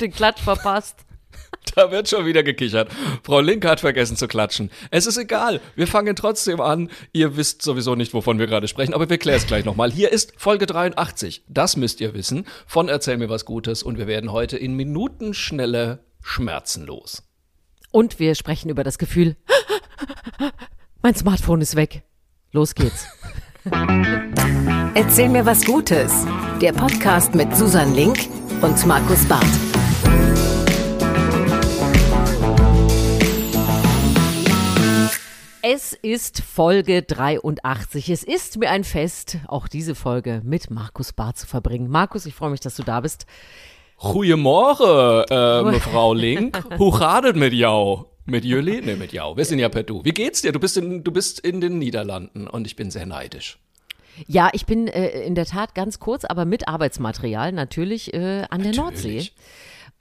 den Klatsch verpasst. Da wird schon wieder gekichert. Frau Linke hat vergessen zu klatschen. Es ist egal. Wir fangen trotzdem an. Ihr wisst sowieso nicht, wovon wir gerade sprechen, aber wir klären es gleich nochmal. Hier ist Folge 83. Das müsst ihr wissen. Von Erzähl mir was Gutes. Und wir werden heute in Minutenschnelle schmerzenlos. Und wir sprechen über das Gefühl, mein Smartphone ist weg. Los geht's. Erzähl mir was Gutes. Der Podcast mit Susan Link und Markus Barth. Es ist Folge 83. Es ist mir ein Fest, auch diese Folge mit Markus Barth zu verbringen. Markus, ich freue mich, dass du da bist. Goeiemorgen, äh, Frau Link. Het mit jou? Mit Jüli? Ne, mit jou. Wir sind ja per Du. Wie geht's dir? Du bist in, du bist in den Niederlanden und ich bin sehr neidisch. Ja, ich bin äh, in der Tat ganz kurz, aber mit Arbeitsmaterial natürlich äh, an der Nordsee.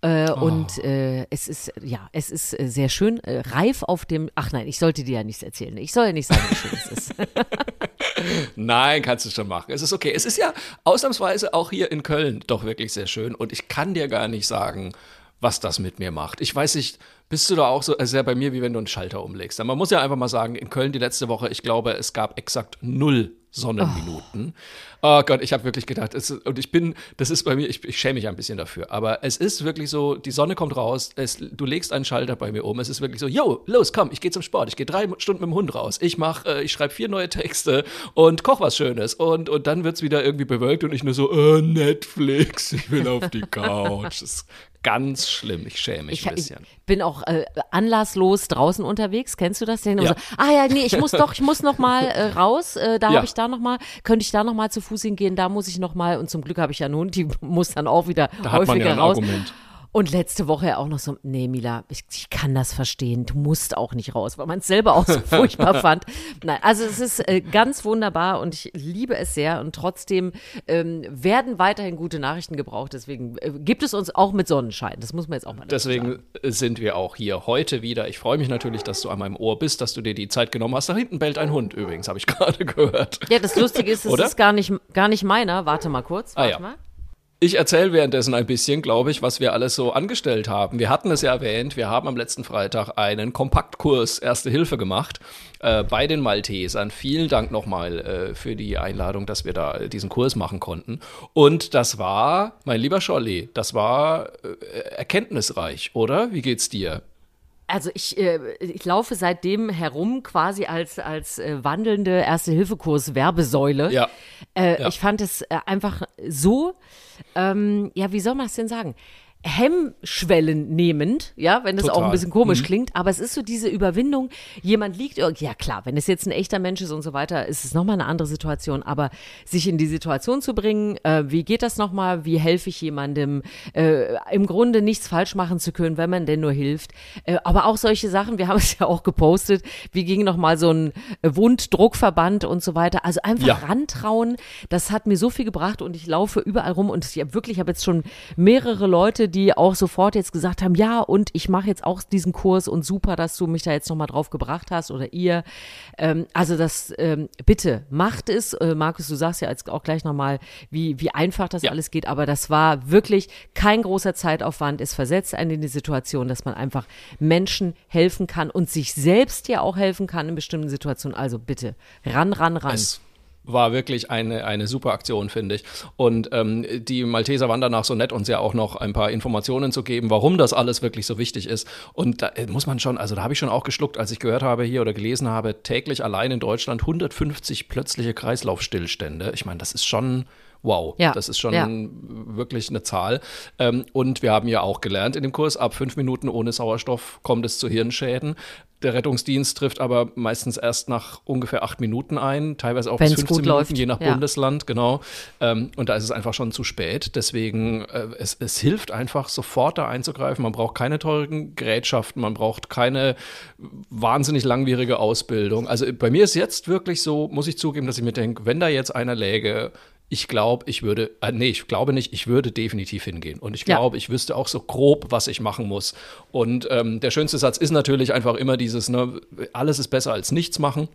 Äh, Oh. Und äh, es ist, ja, es ist äh, sehr schön, äh, reif auf dem, ach nein, ich sollte dir ja nichts erzählen. Ich soll ja nicht sagen, wie schön es ist. Nein, kannst du schon machen. Es ist okay. Es ist ja ausnahmsweise auch hier in Köln doch wirklich sehr schön und ich kann dir gar nicht sagen, was das mit mir macht. Ich weiß nicht, bist du da auch so, ja bei mir, wie wenn du einen Schalter umlegst. Man muss ja einfach mal sagen, in Köln die letzte Woche, ich glaube, es gab exakt null Sonnenminuten. Oh, Gott, ich habe wirklich gedacht, es, und ich bin, das ist bei mir, ich, ich schäme mich ein bisschen dafür, aber es ist wirklich so, die Sonne kommt raus, es, du legst einen Schalter bei mir um, es ist wirklich so, yo, los, komm, ich gehe zum Sport, ich gehe drei Stunden mit dem Hund raus, ich mach, äh, ich schreibe vier neue Texte und koch was Schönes und, und dann wird's wieder irgendwie bewölkt und ich nur so, äh, Netflix, ich will auf die Couch. Das ist ganz schlimm, ich schäme mich Ich, ein ich bisschen. bin auch äh, anlasslos draußen unterwegs. Kennst du das denn? Ja. So, ah ja, nee, ich muss doch, ich muss noch mal äh, raus. Äh, da Ja. habe ich da noch mal, könnte ich da noch mal zu Fuß hingehen? Da muss ich noch mal. Und zum Glück habe ich ja einen Hund, die muss dann auch wieder Da hat man häufiger ja ein raus. Argument. Und letzte Woche auch noch so, nee, Mila, ich, ich kann das verstehen. Du musst auch nicht raus, weil man es selber auch so furchtbar fand. Nein, also es ist äh, ganz wunderbar und ich liebe es sehr. Und trotzdem ähm, werden weiterhin gute Nachrichten gebraucht. Deswegen äh, gibt es uns auch mit Sonnenschein. Das muss man jetzt auch mal dazu sagen. Deswegen sind wir auch hier heute wieder. Ich freue mich natürlich, dass du an meinem Ohr bist, dass du dir die Zeit genommen hast. Da hinten bellt ein Hund übrigens, habe ich gerade gehört. Ja, das Lustige ist, es ist gar nicht, gar nicht meiner. Warte mal kurz. Ah, Warte ja. mal. Ich erzähle währenddessen ein bisschen, glaube ich, was wir alles so angestellt haben. Wir hatten es ja erwähnt, wir haben am letzten Freitag einen Kompaktkurs Erste Hilfe gemacht äh, bei den Maltesern. Vielen Dank nochmal äh, für die Einladung, dass wir da äh, diesen Kurs machen konnten. Und das war, mein lieber Scholli, das war äh, erkenntnisreich, oder? Wie geht's dir? Also ich, äh, ich laufe seitdem herum quasi als, als äh, wandelnde Erste-Hilfe-Kurs-Werbesäule. Ja. Äh, Ja. Ich fand es äh, einfach so, ähm, ja, wie soll man es denn sagen? Hemmschwellen nehmend, ja, wenn das auch Total. ein bisschen komisch Mhm. klingt, aber es ist so diese Überwindung, jemand liegt, irg- ja klar, wenn es jetzt ein echter Mensch ist und so weiter, ist es nochmal eine andere Situation, aber sich in die Situation zu bringen, äh, wie geht das nochmal, wie helfe ich jemandem, äh, im Grunde nichts falsch machen zu können, wenn man denn nur hilft, äh, aber auch solche Sachen, wir haben es ja auch gepostet, wie ging nochmal so ein Wunddruckverband und so weiter, also einfach Ja. rantrauen, das hat mir so viel gebracht und ich laufe überall rum und ich hab wirklich, ich habe jetzt schon mehrere Leute, die auch sofort jetzt gesagt haben, ja und ich mache jetzt auch diesen Kurs und super, dass du mich da jetzt nochmal drauf gebracht hast oder ihr. Ähm, also das, ähm, bitte macht es. Äh, Markus, du sagst ja jetzt auch gleich nochmal, wie, wie einfach das Ja. alles geht, aber das war wirklich kein großer Zeitaufwand. Es versetzt einen in die Situation, dass man einfach Menschen helfen kann und sich selbst ja auch helfen kann in bestimmten Situationen. Also bitte, ran, ran, ran. Es war wirklich eine, eine super Aktion, finde ich. Und ähm, die Malteser waren danach so nett, uns ja auch noch ein paar Informationen zu geben, warum das alles wirklich so wichtig ist. Und da äh, muss man schon, also da habe ich schon auch geschluckt, als ich gehört habe hier oder gelesen habe, täglich allein in Deutschland 150 plötzliche Kreislaufstillstände. Ich meine, das ist schon. Wow, Ja, das ist schon ja. wirklich eine Zahl. Ähm, und wir haben ja auch gelernt in dem Kurs, ab fünf Minuten ohne Sauerstoff kommt es zu Hirnschäden. Der Rettungsdienst trifft aber meistens erst nach ungefähr acht Minuten ein, teilweise auch bis Wenn's 15 gut Minuten, läuft, je nach ja. Bundesland, genau. Ähm, und da ist es einfach schon zu spät. Deswegen, äh, es, es hilft einfach, sofort da einzugreifen. Man braucht keine teuren Gerätschaften, man braucht keine wahnsinnig langwierige Ausbildung. Also bei mir ist jetzt wirklich so, muss ich zugeben, dass ich mir denke, wenn da jetzt einer läge, ich glaube, ich würde, äh, nee, ich glaube nicht, ich würde definitiv hingehen. Und ich Ja. glaube, ich wüsste auch so grob, was ich machen muss. Und ähm, der schönste Satz ist natürlich einfach immer dieses, ne, alles ist besser als nichts machen.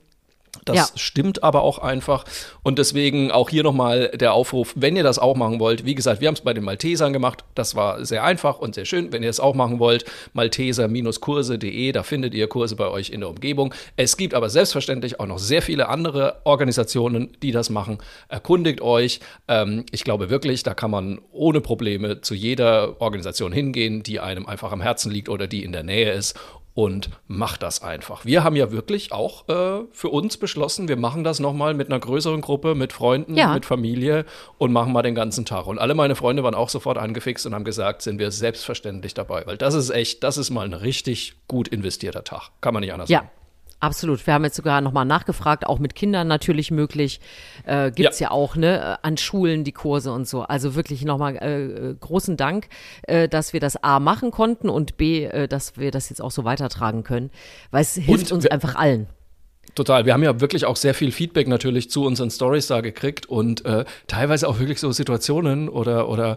Das Ja. stimmt aber auch einfach. Und deswegen auch hier nochmal der Aufruf, wenn ihr das auch machen wollt. Wie gesagt, wir haben es bei den Maltesern gemacht. Das war sehr einfach und sehr schön. Wenn ihr es auch machen wollt, malteser-kurse.de, da findet ihr Kurse bei euch in der Umgebung. Es gibt aber selbstverständlich auch noch sehr viele andere Organisationen, die das machen. Erkundigt euch. Ähm, ich glaube wirklich, da kann man ohne Probleme zu jeder Organisation hingehen, die einem einfach am Herzen liegt oder die in der Nähe ist und macht das einfach. Wir haben ja wirklich auch äh, für uns beschlossen, wir machen das nochmal mit einer größeren Gruppe, mit Freunden, Ja. mit Familie und machen mal den ganzen Tag. Und alle meine Freunde waren auch sofort angefixt und haben gesagt, sind wir selbstverständlich dabei, weil das ist echt, das ist mal ein richtig gut investierter Tag. Kann man nicht anders Ja. sagen. Absolut. Wir haben jetzt sogar nochmal nachgefragt, auch mit Kindern natürlich möglich. Äh, gibt's ja. auch, ne, an Schulen die Kurse und so. Also wirklich nochmal äh, äh, großen Dank, äh, dass wir das A machen konnten und B, äh, dass wir das jetzt auch so weitertragen können. Weil es hilft Und uns einfach allen. Total. Wir haben ja wirklich auch sehr viel Feedback natürlich zu unseren Stories da gekriegt und äh, teilweise auch wirklich so Situationen oder, oder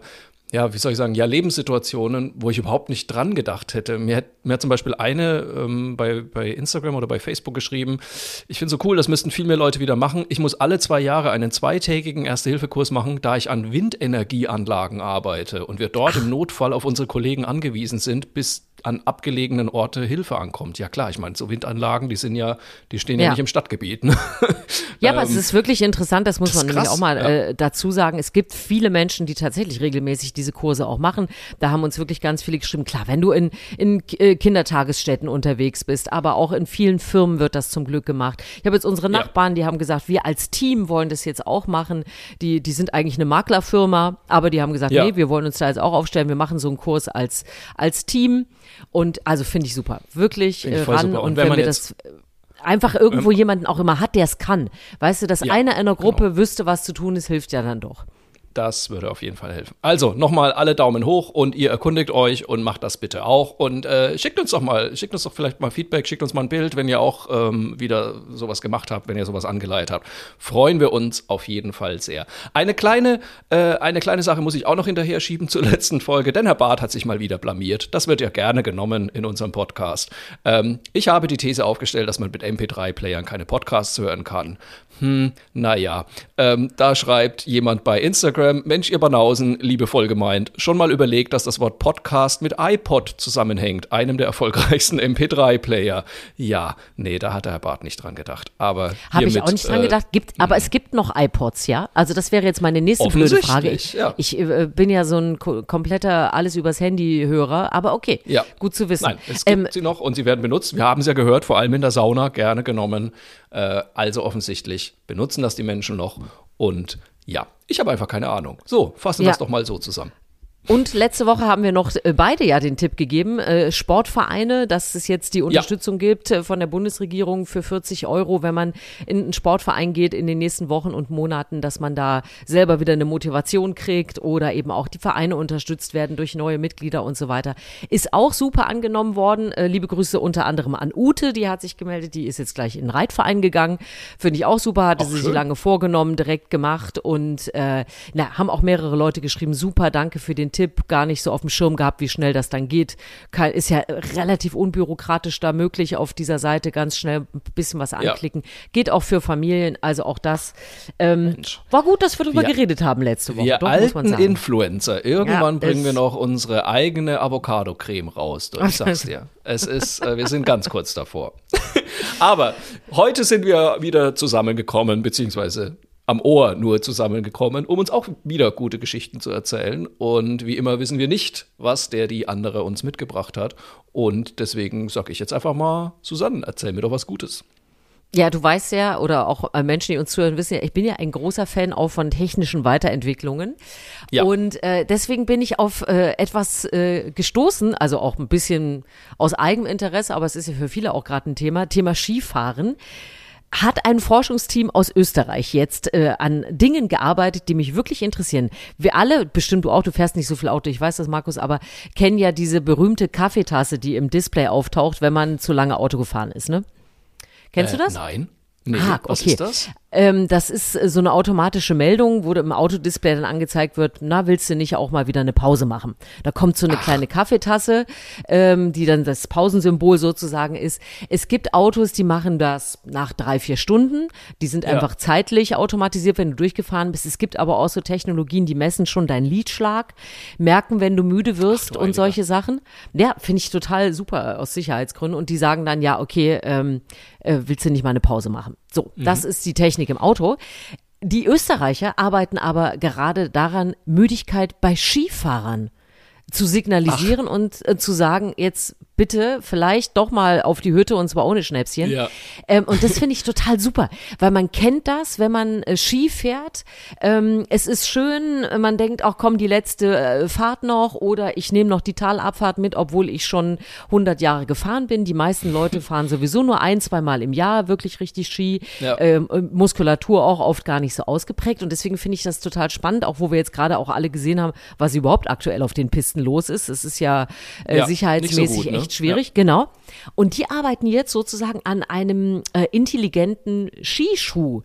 ja, wie soll ich sagen, ja, Lebenssituationen, wo ich überhaupt nicht dran gedacht hätte. Mir hat, mir hat zum Beispiel eine ähm, bei, bei Instagram oder bei Facebook geschrieben, ich finde so cool, das müssten viel mehr Leute wieder machen. Ich muss alle zwei Jahre einen zweitägigen Erste-Hilfe-Kurs machen, da ich an Windenergieanlagen arbeite und wir dort im Notfall auf unsere Kollegen angewiesen sind, bis an abgelegenen Orte Hilfe ankommt. Ja klar, ich meine, so Windanlagen, die sind ja, die stehen ja, Ja. nicht im Stadtgebiet. Ne? Ja, aber es ist wirklich interessant, das muss Ähm, das man krass, auch mal ja. äh, dazu sagen. Es gibt viele Menschen, die tatsächlich regelmäßig diese Kurse auch machen. Da haben uns wirklich ganz viele geschrieben. Klar, wenn du in, in äh, Kindertagesstätten unterwegs bist, aber auch in vielen Firmen wird das zum Glück gemacht. Ich habe jetzt unsere Ja. Nachbarn, die haben gesagt, wir als Team wollen das jetzt auch machen. Die, die sind eigentlich eine Maklerfirma, aber die haben gesagt, Ja. nee, wir wollen uns da jetzt auch aufstellen. Wir machen so einen Kurs als, als Team. Und also finde ich super. Wirklich Finde ich äh, ran. super. Und Und, wenn wenn, man wir das einfach irgendwo jemanden auch immer hat, der es kann. Weißt du, dass Ja, einer in der Gruppe genau. wüsste, was zu tun ist, hilft ja dann doch. Das würde auf jeden Fall helfen. Also nochmal alle Daumen hoch und ihr erkundigt euch und macht das bitte auch. Und äh, schickt uns doch mal, schickt uns doch vielleicht mal Feedback, schickt uns mal ein Bild, wenn ihr auch ähm, wieder sowas gemacht habt, wenn ihr sowas angeleitet habt. Freuen wir uns auf jeden Fall sehr. Eine kleine, äh, eine kleine Sache muss ich auch noch hinterher schieben zur letzten Folge, denn Herr Barth hat sich mal wieder blamiert. Das wird ja gerne genommen in unserem Podcast. Ähm, ich habe die These aufgestellt, dass man mit MP3-Playern keine Podcasts hören kann. Hm, naja, ähm, da schreibt jemand bei Instagram, Mensch, ihr Banausen, liebevoll gemeint, schon mal überlegt, dass das Wort Podcast mit iPod zusammenhängt, einem der erfolgreichsten MP3-Player. Ja, nee, da hat der Herr Barth nicht dran gedacht. Aber Habe ich auch nicht dran äh, gedacht. Gibt, aber es gibt noch iPods, ja? Also das wäre jetzt meine nächste blöde Frage. Ich, ja. ich äh, bin ja so ein ko kompletter alles übers Handy-Hörer, aber okay, Ja. gut zu wissen. Nein, es gibt Ähm, sie noch und sie werden benutzt. Wir haben es ja gehört, vor allem in der Sauna, gerne genommen. Äh, also offensichtlich benutzen das die Menschen noch. Und ja, ich habe einfach keine Ahnung. So, fassen wir Ja. das doch mal so zusammen. Und letzte Woche haben wir noch äh, beide ja den Tipp gegeben, äh, Sportvereine, dass es jetzt die Unterstützung gibt äh, von der Bundesregierung für 40 Euro, wenn man in einen Sportverein geht in den nächsten Wochen und Monaten, dass man da selber wieder eine Motivation kriegt oder eben auch die Vereine unterstützt werden durch neue Mitglieder und so weiter. Ist auch super angenommen worden. Liebe Grüße unter anderem an Ute, die hat sich gemeldet, die ist jetzt gleich in den Reitverein gegangen. Finde ich auch super, hatte Auch sie sich lange vorgenommen, direkt gemacht und äh, na, haben auch mehrere Leute geschrieben, super, danke für den Tipp, gar nicht so auf dem Schirm gehabt, wie schnell das dann geht. Kann, ist ja relativ unbürokratisch da möglich, auf dieser Seite ganz schnell ein bisschen was anklicken. Geht auch für Familien, also auch das. Ähm, war gut, dass wir darüber Wir- geredet haben letzte Woche, Wir doch, muss man alten sagen. Influencer. Irgendwann Ja, bringen wir noch unsere eigene Avocado-Creme raus. Du, Ich sag's dir. Es ist, äh, wir sind ganz kurz davor. Aber heute sind wir wieder zusammengekommen, beziehungsweise am Ohr nur zusammengekommen, um uns auch wieder gute Geschichten zu erzählen. Und wie immer wissen wir nicht, was der die andere uns mitgebracht hat. Und deswegen sage ich jetzt einfach mal, Susanne, erzähl mir doch was Gutes. Ja, du weißt ja, oder auch äh, Menschen, die uns zuhören, wissen ja, ich bin ja ein großer Fan auch von technischen Weiterentwicklungen. Ja. Und äh, deswegen bin ich auf äh, etwas äh, gestoßen, also auch ein bisschen aus eigenem Interesse, aber es ist ja für viele auch gerade ein Thema, Thema Skifahren. Hat ein Forschungsteam aus Österreich jetzt äh, an Dingen gearbeitet, die mich wirklich interessieren. Wir alle, bestimmt du auch, du fährst nicht so viel Auto, ich weiß das, Markus, aber kennen ja diese berühmte Kaffeetasse, die im Display auftaucht, wenn man zu lange Auto gefahren ist, ne? Kennst du Äh, das? Nein. Nee, Ah, was okay. ist das? Ähm, das ist äh, so eine automatische Meldung, wo im Autodisplay dann angezeigt wird, na, willst du nicht auch mal wieder eine Pause machen? Da kommt so eine Ach. kleine Kaffeetasse, ähm, die dann das Pausensymbol sozusagen ist. Es gibt Autos, die machen das nach drei, vier Stunden. Die sind ja. einfach zeitlich automatisiert, wenn du durchgefahren bist. Es gibt aber auch so Technologien, die messen schon deinen Lidschlag, merken, wenn du müde wirst Ach, und solche Sachen. Ja, finde ich total super aus Sicherheitsgründen. Und die sagen dann, ja, okay, ähm, äh, willst du nicht mal eine Pause machen? So, mhm. das ist die Technik im Auto. Die Österreicher arbeiten aber gerade daran, Müdigkeit bei Skifahrern zu signalisieren Ach. und äh, zu sagen, jetzt bitte vielleicht doch mal auf die Hütte und zwar ohne Schnäpschen. Ja. Ähm, und das finde ich total super, weil man kennt das, wenn man äh, Ski fährt. Ähm, es ist schön, man denkt auch, komm, die letzte äh, Fahrt noch oder ich nehme noch die Talabfahrt mit, obwohl ich schon 100 Jahre gefahren bin. Die meisten Leute fahren sowieso nur ein, zwei Mal im Jahr wirklich richtig Ski. Ja. Ähm, äh, Muskulatur auch oft gar nicht so ausgeprägt und deswegen finde ich das total spannend, auch wo wir jetzt gerade auch alle gesehen haben, was überhaupt aktuell auf den Pisten los ist. Es ist ja, äh, ja sicherheitsmäßig so gut, ne? Echt schwierig, ja. genau. Und die arbeiten jetzt sozusagen an einem äh, intelligenten Skischuh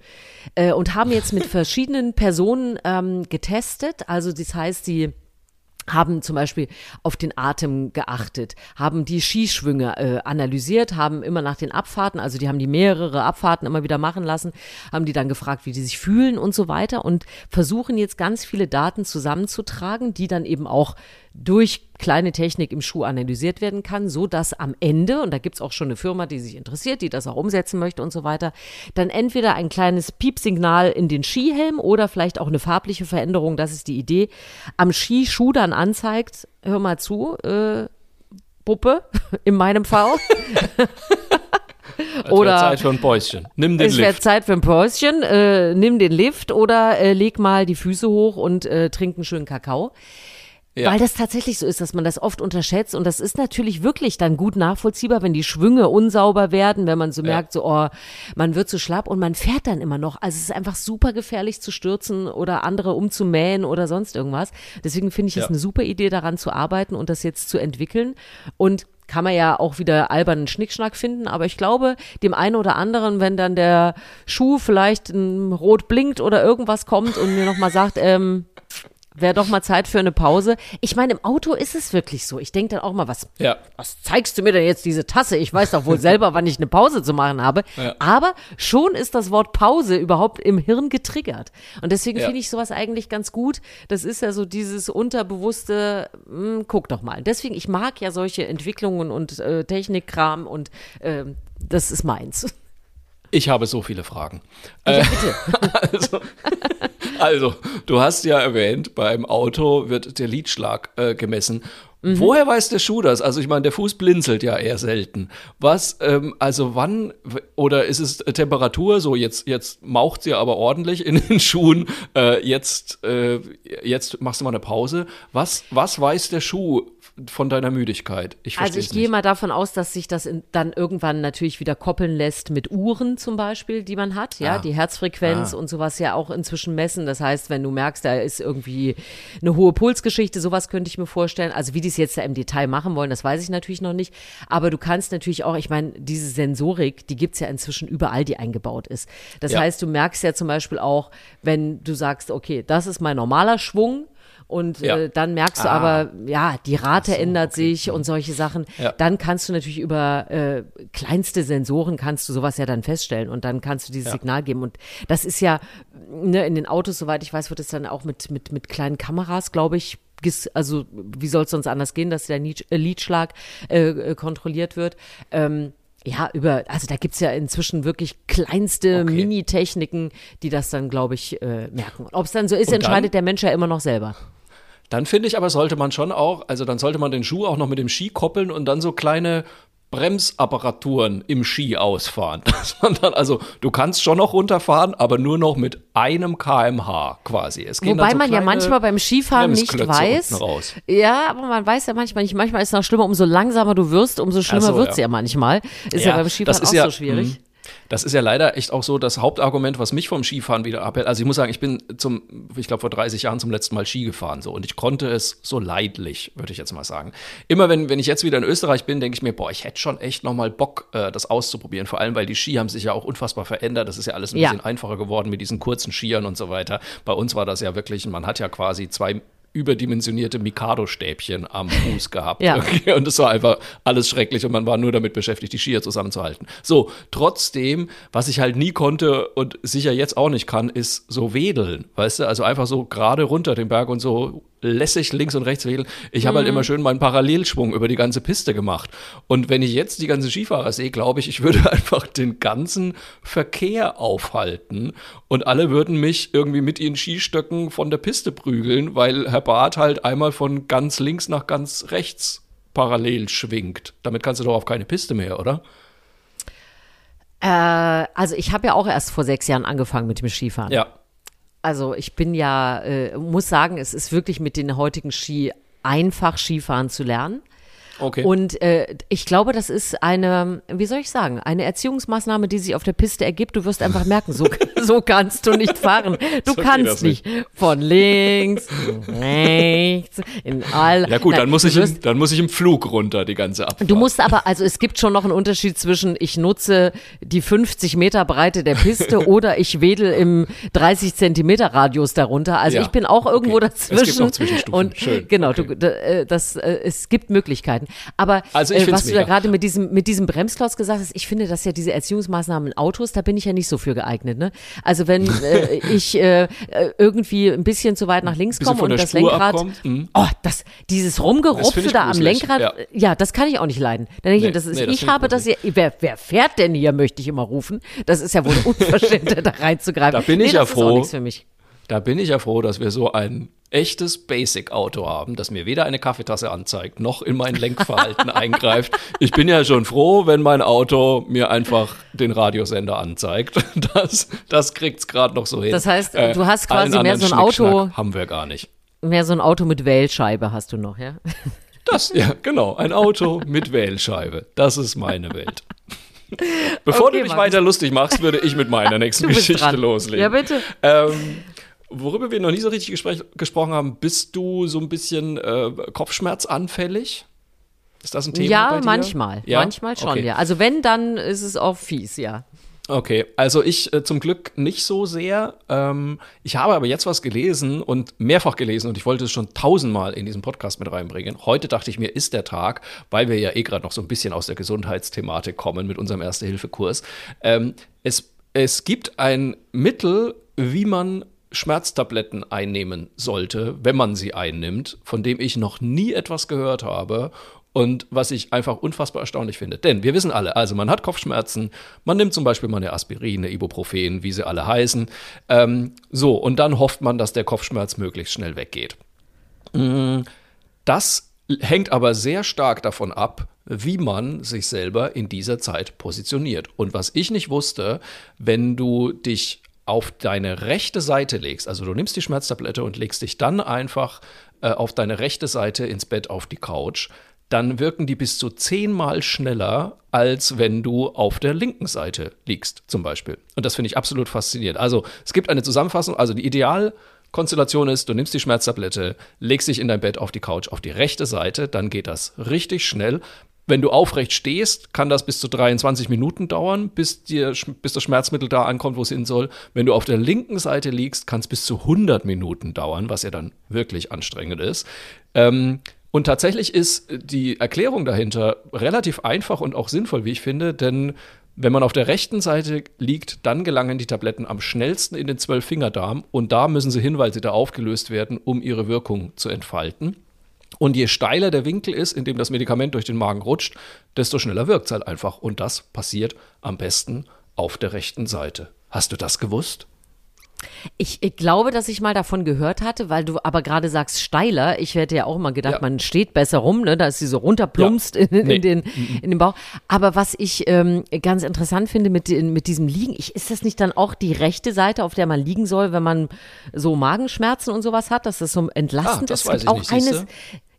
äh, und haben jetzt mit verschiedenen Personen ähm, getestet. Also das heißt, die haben zum Beispiel auf den Atem geachtet, haben die Skischwünge äh, analysiert, haben immer nach den Abfahrten, also die haben die mehrere Abfahrten immer wieder machen lassen, haben die dann gefragt, wie die sich fühlen und so weiter und versuchen jetzt ganz viele Daten zusammenzutragen, die dann eben auch durch kleine Technik im Schuh analysiert werden kann, so dass am Ende, und da gibt es auch schon eine Firma, die sich interessiert, die das auch umsetzen möchte und so weiter, dann entweder ein kleines Piepsignal in den Skihelm oder vielleicht auch eine farbliche Veränderung, das ist die Idee, am Skischuh dann anzeigt, hör mal zu, äh, Puppe, in meinem Fall. Es oder Zeit für ein Päuschen. Nimm den es Lift. Es wäre Zeit für ein Päuschen. Äh, nimm den Lift oder äh, leg mal die Füße hoch und äh, trink einen schönen Kakao. Ja. Weil das tatsächlich so ist, dass man das oft unterschätzt. Und das ist natürlich wirklich dann gut nachvollziehbar, wenn die Schwünge unsauber werden, wenn man so ja. merkt, so, oh, man wird so schlapp und man fährt dann immer noch. Also es ist einfach super gefährlich zu stürzen oder andere umzumähen oder sonst irgendwas. Deswegen finde ich es ja. eine super Idee, daran zu arbeiten und das jetzt zu entwickeln. Und kann man ja auch wieder albernen Schnickschnack finden, aber ich glaube, dem einen oder anderen, wenn dann der Schuh vielleicht rot blinkt oder irgendwas kommt und mir nochmal sagt, ähm, wäre doch mal Zeit für eine Pause. Ich meine, im Auto ist es wirklich so. Ich denke dann auch mal, was, ja. was zeigst du mir denn jetzt diese Tasse? Ich weiß doch wohl selber, wann ich eine Pause zu machen habe. Ja. Aber schon ist das Wort Pause überhaupt im Hirn getriggert. Und deswegen ja. finde ich sowas eigentlich ganz gut. Das ist ja so dieses unterbewusste, mh, hm, guck doch mal. Deswegen, ich mag ja solche Entwicklungen und äh, Technikkram und äh, das ist meins. Ich habe so viele Fragen. Ja, äh, bitte. also, also, du hast ja erwähnt, beim Auto wird der Lidschlag äh, gemessen. Mhm. Woher weiß der Schuh das? Also ich meine, der Fuß blinzelt ja eher selten. Was, ähm, also wann, oder ist es Temperatur, so jetzt, jetzt maucht sie aber ordentlich in den Schuhen, äh, jetzt, äh, jetzt machst du mal eine Pause. Was, was weiß der Schuh von deiner Müdigkeit? Ich also ich gehe mal davon aus, dass sich das in, dann irgendwann natürlich wieder koppeln lässt mit Uhren zum Beispiel, die man hat, ja, ah. die Herzfrequenz ah. und sowas ja auch inzwischen messen. Das heißt, wenn du merkst, da ist irgendwie eine hohe Pulsgeschichte, sowas könnte ich mir vorstellen. Also wie die es jetzt da im Detail machen wollen, das weiß ich natürlich noch nicht. Aber du kannst natürlich auch, ich meine, diese Sensorik, die gibt es ja inzwischen überall, die eingebaut ist. Das ja. heißt, du merkst ja zum Beispiel auch, wenn du sagst, okay, das ist mein normaler Schwung, und ja. äh, dann merkst du ah. aber, ja, die Rate so, ändert okay. sich und solche Sachen. Ja. Dann kannst du natürlich über äh, kleinste Sensoren kannst du sowas ja dann feststellen und dann kannst du dieses ja. Signal geben. Und das ist ja ne, in den Autos, soweit ich weiß, wird es dann auch mit, mit, mit kleinen Kameras, glaube ich, also wie soll es sonst anders gehen, dass der Lidschlag äh, äh, kontrolliert wird. Ähm, ja, über, also da gibt es ja inzwischen wirklich kleinste okay. Mini-Techniken, die das dann, glaube ich, äh, merken. Ob es dann so ist, entscheidet der Mensch ja immer noch selber. Dann finde ich aber, sollte man schon auch, also dann sollte man den Schuh auch noch mit dem Ski koppeln und dann so kleine Bremsapparaturen im Ski ausfahren. Dann, also du kannst schon noch runterfahren, aber nur noch mit einem kmh quasi. Wobei so man ja manchmal beim Skifahren nicht weiß. Ja, aber man weiß ja manchmal nicht. Manchmal ist es noch schlimmer, umso langsamer du wirst, umso schlimmer so, wird es ja. ja. manchmal. Ist ja, ja beim Skifahren auch ja, so schwierig. Das ist ja leider echt auch so das Hauptargument, was mich vom Skifahren wieder abhält. Also ich muss sagen, ich bin zum, ich glaube vor 30 Jahren zum letzten Mal Ski gefahren so und ich konnte es so leidlich, würde ich jetzt mal sagen. Immer wenn, wenn ich jetzt wieder in Österreich bin, denke ich mir, boah, ich hätte schon echt noch mal Bock, äh, das auszuprobieren. Vor allem, weil die Ski haben sich ja auch unfassbar verändert. Das ist ja alles ein Ja. bisschen einfacher geworden mit diesen kurzen Skiern und so weiter. Bei uns war das ja wirklich, man hat ja quasi zwei überdimensionierte Mikado-Stäbchen am Fuß gehabt. Ja. Okay, und es war einfach alles schrecklich und man war nur damit beschäftigt, die Skier zusammenzuhalten. So, trotzdem, was ich halt nie konnte und sicher jetzt auch nicht kann, ist so wedeln. Weißt du, also einfach so gerade runter den Berg und so lässig links und rechts wedeln. Ich habe halt immer schön meinen Parallelschwung über die ganze Piste gemacht. Und wenn ich jetzt die ganzen Skifahrer sehe, glaube ich, ich würde einfach den ganzen Verkehr aufhalten und alle würden mich irgendwie mit ihren Skistöcken von der Piste prügeln, weil Herr Barth halt einmal von ganz links nach ganz rechts parallel schwingt. Damit kannst du doch auf keine Piste mehr, oder? Äh, also ich habe ja auch erst vor sechs Jahren angefangen mit dem Skifahren. Ja. Also ich bin ja, äh, muss sagen, es ist wirklich mit den heutigen Ski einfach Skifahren zu lernen. Okay. Und äh, ich glaube, das ist eine, wie soll ich sagen, eine Erziehungsmaßnahme, die sich auf der Piste ergibt. Du wirst einfach merken, so, so kannst du nicht fahren. Du So kannst das nicht. von links, rechts, in all. ja gut, Nein, dann muss ich im, wirst- dann muss ich im Flug runter die ganze Abfahrt. Du musst aber, also es gibt schon noch einen Unterschied zwischen, ich nutze die 50 Meter Breite der Piste oder ich wedel im 30 Zentimeter Radius darunter. Also Ja, ich bin auch irgendwo okay. Es dazwischen. gibt noch Zwischenstufen. Und Schön, genau, okay. du, äh, das, äh, es gibt Möglichkeiten. Aber Also ich äh, was du da gerade mit diesem, mit diesem Bremsklotz gesagt hast, ich finde, dass ja diese Erziehungsmaßnahmen in Autos, da bin ich ja nicht so für geeignet. Ne? Also wenn äh, ich äh, äh, irgendwie ein bisschen zu weit nach links komme und das Spur Lenkrad, abkommt, mhm. oh, das, dieses Rumgerupfe ich da am Lenkrad, ja. ja, das kann ich auch nicht leiden. Dann denke ich, Nee, mir, das ist, nee, das ich ich habe das ja, wer, wer fährt denn hier, möchte ich immer rufen. Das ist ja wohl unverschämt, da reinzugreifen. Da bin nee, ich ja das Ist froh. Da bin ich ja froh, dass wir so ein echtes Basic-Auto haben, das mir weder eine Kaffeetasse anzeigt, noch in mein Lenkverhalten eingreift. Ich bin ja schon froh, wenn mein Auto mir einfach den Radiosender anzeigt. Das, das kriegt's gerade noch so hin. Äh, Das heißt, du hast quasi mehr so ein Auto- Haben wir gar nicht. Mehr so ein Auto mit Wählscheibe hast du noch, ja? Das, ja, genau. Ein Auto mit Wählscheibe. Das ist meine Welt. Bevor Okay, du dich Markus. weiter lustig machst, würde ich mit meiner nächsten Geschichte dran. loslegen. Ja, bitte. Ähm, worüber wir noch nie so richtig gespräch- gesprochen haben, bist du so ein bisschen äh, Kopfschmerzanfällig? Ist das ein Thema? bei ja, dir? manchmal. Ja? Manchmal schon, okay. ja. Also wenn, dann ist es auch fies, ja. Okay, also ich äh, zum Glück nicht so sehr. Ähm, ich habe aber jetzt was gelesen und mehrfach gelesen und ich wollte es schon tausendmal in diesen Podcast mit reinbringen. Heute dachte ich mir, ist der Tag, weil wir ja eh gerade noch so ein bisschen aus der Gesundheitsthematik kommen mit unserem Erste-Hilfe-Kurs. Ähm, es, es gibt ein Mittel, wie man Schmerztabletten einnehmen sollte, wenn man sie einnimmt, von dem ich noch nie etwas gehört habe und was ich einfach unfassbar erstaunlich finde. Denn wir wissen alle, also man hat Kopfschmerzen, man nimmt zum Beispiel mal eine Aspirin, eine Ibuprofen, wie sie alle heißen. Ähm, so, und dann hofft man, dass der Kopfschmerz möglichst schnell weggeht. Mm, Das hängt aber sehr stark davon ab, wie man sich selber in dieser Zeit positioniert. Und was ich nicht wusste, wenn du dich auf deine rechte Seite legst, also du nimmst die Schmerztablette und legst dich dann einfach äh, auf deine rechte Seite ins Bett auf die Couch, dann wirken die bis zu zehnmal schneller, als wenn du auf der linken Seite liegst, zum Beispiel. Und das finde ich absolut faszinierend. Also es gibt eine Zusammenfassung, also die Idealkonstellation ist, du nimmst die Schmerztablette, legst dich in dein Bett auf die Couch auf die rechte Seite, dann geht das richtig schnell. Wenn du aufrecht stehst, kann das bis zu 23 Minuten dauern, bis, dir, bis das Schmerzmittel da ankommt, wo es hin soll. Wenn du auf der linken Seite liegst, kann es bis zu 100 Minuten dauern, was ja dann wirklich anstrengend ist. Ähm, und tatsächlich ist die Erklärung dahinter relativ einfach und auch sinnvoll, wie ich finde, denn wenn man auf der rechten Seite liegt, dann gelangen die Tabletten am schnellsten in den Zwölffingerdarm und da müssen sie hin, weil sie da aufgelöst werden, um ihre Wirkung zu entfalten. Und je steiler der Winkel ist, in dem das Medikament durch den Magen rutscht, desto schneller wirkt es halt einfach. Und das passiert am besten auf der rechten Seite. Hast du das gewusst? Ich, ich glaube, dass ich mal davon gehört hatte, weil du aber gerade sagst steiler. Ich hätte ja auch mal gedacht, Ja. man steht besser rum, ne, dass sie so runterplumpst Ja. in, in, Nee. den, in den Bauch. Aber was ich ähm, ganz interessant finde mit, mit diesem Liegen, ich, ist das nicht dann auch die rechte Seite, auf der man liegen soll, wenn man so Magenschmerzen und sowas hat, dass das so entlastend Ah, das ist? weiß ich auch nicht, eines,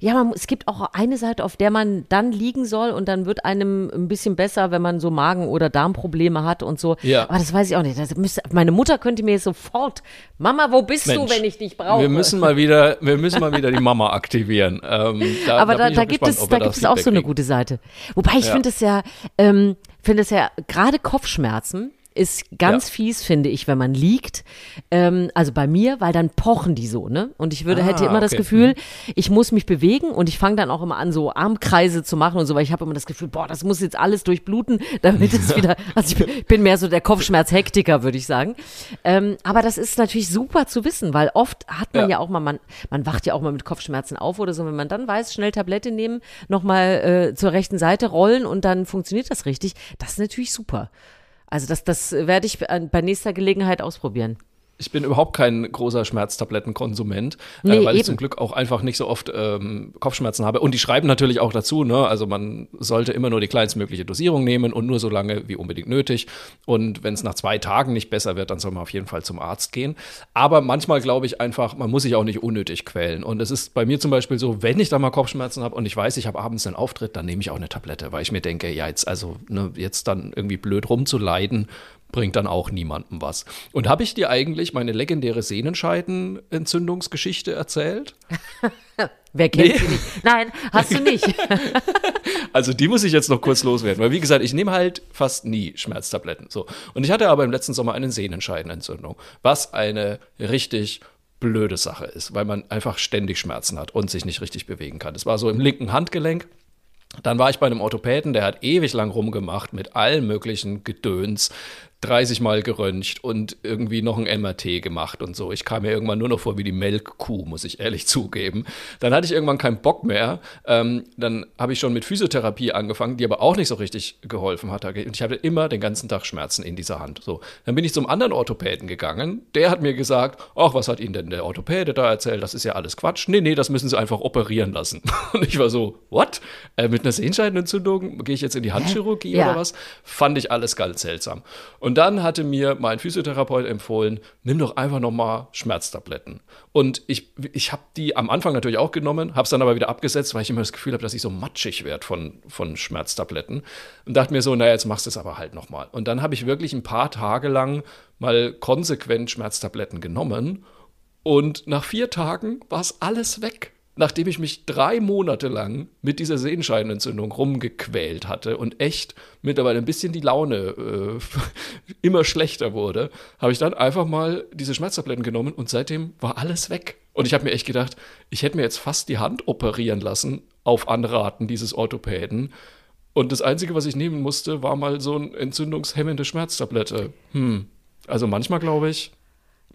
Ja, man, es gibt auch eine Seite, auf der man dann liegen soll und dann wird einem ein bisschen besser, wenn man so Magen- oder Darmprobleme hat und so. Ja. Aber das weiß ich auch nicht. Müsste, meine Mutter könnte mir jetzt sofort, Mama, wo bist du, Mensch, wenn ich dich brauche? Wir müssen mal wieder, wir müssen mal wieder die Mama aktivieren. Ähm, da, Aber da, da auch gibt gespannt, es, da gibt es auch so eine gute Seite. Wobei ich Ja. finde es ja, ähm, finde es ja, gerade Kopfschmerzen ist ganz Ja. fies, finde ich, wenn man liegt. Ähm, also bei mir, weil dann pochen die so, ne? Und ich würde, Ah, hätte immer das okay. Gefühl, ich muss mich bewegen und ich fange dann auch immer an, so Armkreise zu machen und so, weil ich habe immer das Gefühl, boah, das muss jetzt alles durchbluten, damit es wieder, also ich bin- bin mehr so der Kopfschmerz-Hektiker, würde ich sagen. Ähm, aber das ist natürlich super zu wissen, weil oft hat man Ja. ja auch mal, man, man wacht ja auch mal mit Kopfschmerzen auf oder so, wenn man dann weiß, schnell Tablette nehmen, nochmal äh, zur rechten Seite rollen und dann funktioniert das richtig, das ist natürlich super. Also das, das werde ich bei nächster Gelegenheit ausprobieren. Ich bin überhaupt kein großer Schmerztablettenkonsument, Nee, äh, weil ich eben. zum Glück auch einfach nicht so oft ähm, Kopfschmerzen habe. Und die schreiben natürlich auch dazu, ne? Also man sollte immer nur die kleinstmögliche Dosierung nehmen und nur so lange wie unbedingt nötig. Und wenn es nach zwei Tagen nicht besser wird, dann soll man auf jeden Fall zum Arzt gehen. Aber manchmal glaube ich einfach, man muss sich auch nicht unnötig quälen. Und es ist bei mir zum Beispiel so, wenn ich da mal Kopfschmerzen habe und ich weiß, ich habe abends einen Auftritt, dann nehme ich auch eine Tablette, weil ich mir denke, ja, jetzt also ne, jetzt dann irgendwie blöd rumzuleiden, bringt dann auch niemandem was. Und habe ich dir eigentlich meine legendäre Sehnenscheidenentzündungsgeschichte erzählt? Wer kennt Nee. sie nicht? Nein, hast du nicht. Also die muss ich jetzt noch kurz loswerden, weil wie gesagt, ich nehme halt fast nie Schmerztabletten. So. Und ich hatte aber im letzten Sommer eine Sehnenscheidenentzündung, was eine richtig blöde Sache ist, weil man einfach ständig Schmerzen hat und sich nicht richtig bewegen kann. Das war so im linken Handgelenk. Dann war ich bei einem Orthopäden, der hat ewig lang rumgemacht mit allen möglichen Gedöns, 30 Mal geröntgt und irgendwie noch ein MRT gemacht und so. Ich kam mir irgendwann nur noch vor wie die Melkkuh, muss ich ehrlich zugeben. Dann hatte ich irgendwann keinen Bock mehr. Ähm, dann habe ich schon mit Physiotherapie angefangen, die aber auch nicht so richtig geholfen hat. Und ich hatte immer den ganzen Tag Schmerzen in dieser Hand. So, dann bin ich zum anderen Orthopäden gegangen. Der hat mir gesagt, ach, was hat Ihnen denn der Orthopäde da erzählt? Das ist ja alles Quatsch. Nee, nee, das müssen Sie einfach operieren lassen. Und ich war so, what? Äh, mit einer Sehenscheidenentzündung gehe ich jetzt in die Handchirurgie Ja. oder was? Fand ich alles ganz seltsam. Und dann hatte mir mein Physiotherapeut empfohlen, nimm doch einfach nochmal Schmerztabletten. Und ich, ich habe die am Anfang natürlich auch genommen, habe es dann aber wieder abgesetzt, weil ich immer das Gefühl habe, dass ich so matschig werde von, von Schmerztabletten. Und dachte mir so, naja, jetzt machst du es aber halt nochmal. Und dann habe ich wirklich ein paar Tage lang mal konsequent Schmerztabletten genommen. Und nach vier Tagen war es alles weg. Nachdem ich mich drei Monate lang mit dieser Sehenscheidenentzündung rumgequält hatte und echt mittlerweile ein bisschen die Laune äh, immer schlechter wurde, habe ich dann einfach mal diese Schmerztabletten genommen und seitdem war alles weg. Und ich habe mir echt gedacht, ich hätte mir jetzt fast die Hand operieren lassen auf Anraten dieses Orthopäden. Und das Einzige, was ich nehmen musste, war mal so eine entzündungshemmende Schmerztablette. Hm. Also manchmal glaube ich.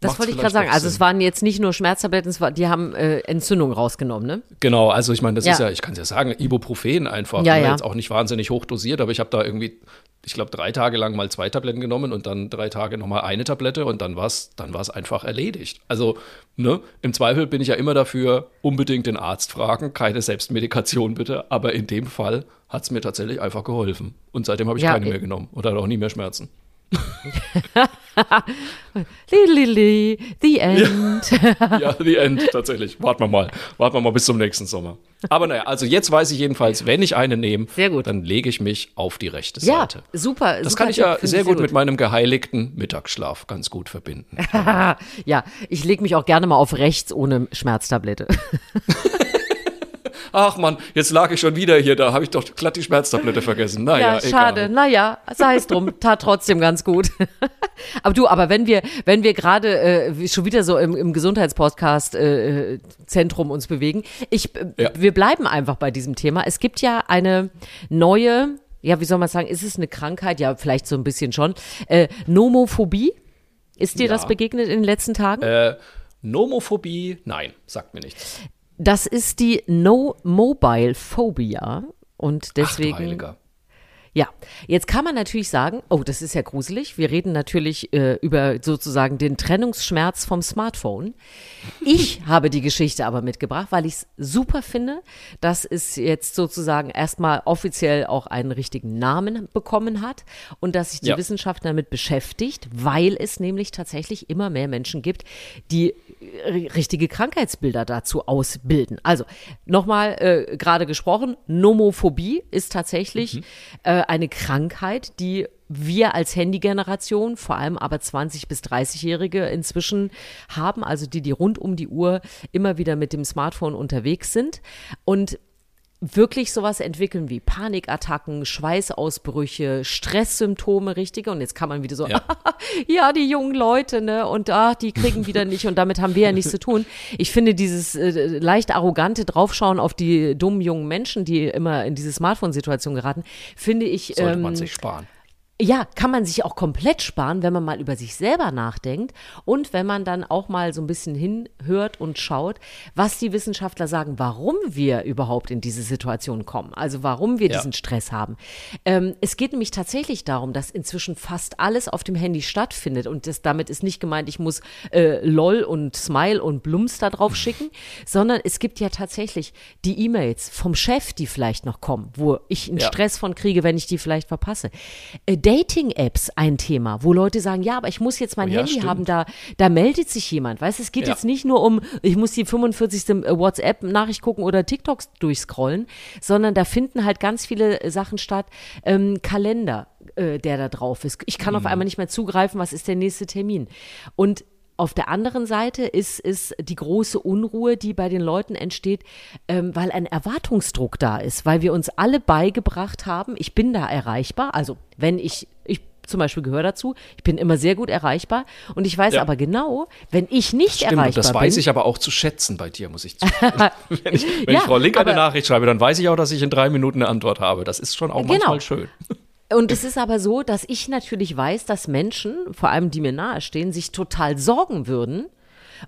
Das macht's wollte ich gerade sagen. Also es waren jetzt nicht nur Schmerztabletten, war, die haben äh, Entzündung rausgenommen, ne? Genau, also ich meine, das Ja. ist ja, ich kann es ja sagen, Ibuprofen einfach. Ja, ne? ja. Jetzt auch nicht wahnsinnig hoch dosiert, aber ich habe da irgendwie, ich glaube, drei Tage lang mal zwei Tabletten genommen und dann drei Tage nochmal eine Tablette und dann war es dann war's einfach erledigt. Also, ne, im Zweifel bin ich ja immer dafür, unbedingt den Arzt fragen, keine Selbstmedikation bitte, aber in dem Fall hat es mir tatsächlich einfach geholfen. Und seitdem habe ich Ja, keine mehr genommen und hatte auch nie mehr Schmerzen. Lili, the end. Ja, the end, tatsächlich. Warten wir mal. Warten wir mal bis zum nächsten Sommer. Aber naja, also jetzt weiß ich jedenfalls, wenn ich eine nehme, Sehr gut. dann lege ich mich auf die rechte ja, Seite. super. Das super kann ich ja sehr ich gut mit meinem geheiligten Mittagsschlaf ganz gut verbinden. Ja, ich lege mich auch gerne mal auf rechts ohne Schmerztablette. Ach man, jetzt lag ich schon wieder hier, da habe ich doch glatt die Schmerztablette vergessen. Naja, ja, schade. egal. Naja, sei es drum. Tat trotzdem ganz gut. aber du, aber wenn wir, wenn wir gerade äh, schon wieder so im, im Gesundheitspodcast äh, Zentrum uns bewegen, ich, äh, Ja. wir bleiben einfach bei diesem Thema. Es gibt ja eine neue, ja, wie soll man sagen, ist es eine Krankheit? Ja, vielleicht so ein bisschen schon. Äh, Nomophobie. Ist dir Ja. das begegnet in den letzten Tagen? Äh, Nomophobie, nein, sagt mir nichts. Das ist die No-Mobile Phobia. Und deswegen. Ja, jetzt kann man natürlich sagen, oh, das ist ja gruselig. Wir reden natürlich äh, über sozusagen den Trennungsschmerz vom Smartphone. Ich habe die Geschichte aber mitgebracht, weil ich es super finde, dass es jetzt sozusagen erstmal offiziell auch einen richtigen Namen bekommen hat und dass sich die Ja. Wissenschaft damit beschäftigt, weil es nämlich tatsächlich immer mehr Menschen gibt, die äh, richtige Krankheitsbilder dazu ausbilden. Also nochmal äh, gerade gesprochen, Nomophobie ist tatsächlich äh, eine Krankheit, die wir als Handygeneration, vor allem aber 20 bis 30-Jährige inzwischen haben, also die, die rund um die Uhr immer wieder mit dem Smartphone unterwegs sind. Und wirklich sowas entwickeln wie Panikattacken, Schweißausbrüche, Stresssymptome, richtige. Und jetzt kann man wieder so, ja, Ja. die jungen Leute, ne? Und ah, die kriegen wieder nicht und damit haben wir ja nichts zu tun. Ich finde dieses äh, leicht arrogante Draufschauen auf die dummen jungen Menschen, die immer in diese Smartphone-Situation geraten, finde ich. Sollte ähm, man sich sparen. Ja, kann man sich auch komplett sparen, wenn man mal über sich selber nachdenkt und wenn man dann auch mal so ein bisschen hinhört und schaut, was die Wissenschaftler sagen, warum wir überhaupt in diese Situation kommen, also warum wir Ja. diesen Stress haben. Ähm, es geht nämlich tatsächlich darum, dass inzwischen fast alles auf dem Handy stattfindet und das, damit ist nicht gemeint, ich muss äh, LOL und Smile und Blums da drauf schicken, sondern es gibt ja tatsächlich die E-Mails vom Chef, die vielleicht noch kommen, wo ich einen Ja. Stress von kriege, wenn ich die vielleicht verpasse. Äh, Dating-Apps ein Thema, wo Leute sagen, ja, aber ich muss jetzt mein Oh ja, Handy stimmt. haben, da, da meldet sich jemand. Weißt du, es geht Ja. jetzt nicht nur um, ich muss die 45. WhatsApp-Nachricht gucken oder TikToks durchscrollen, sondern da finden halt ganz viele Sachen statt. Ähm, Kalender, äh, der da drauf ist. Ich kann Mhm. auf einmal nicht mehr zugreifen, was ist der nächste Termin. Und auf der anderen Seite ist, ist die große Unruhe, die bei den Leuten entsteht, ähm, weil ein Erwartungsdruck da ist, weil wir uns alle beigebracht haben, ich bin da erreichbar. Also wenn ich, ich zum Beispiel gehöre dazu, ich bin immer sehr gut erreichbar und ich weiß Ja. aber genau, wenn ich nicht Stimmt, erreichbar das bin. weiß ich aber auch zu schätzen bei dir, muss ich zugeben. wenn ich, wenn Ja, ich Frau Link eine Nachricht schreibe, dann weiß ich auch, dass ich in drei Minuten eine Antwort habe. Das ist schon auch Genau. manchmal schön. Und es ist aber so, dass ich natürlich weiß, dass Menschen, vor allem die mir nahestehen, sich total sorgen würden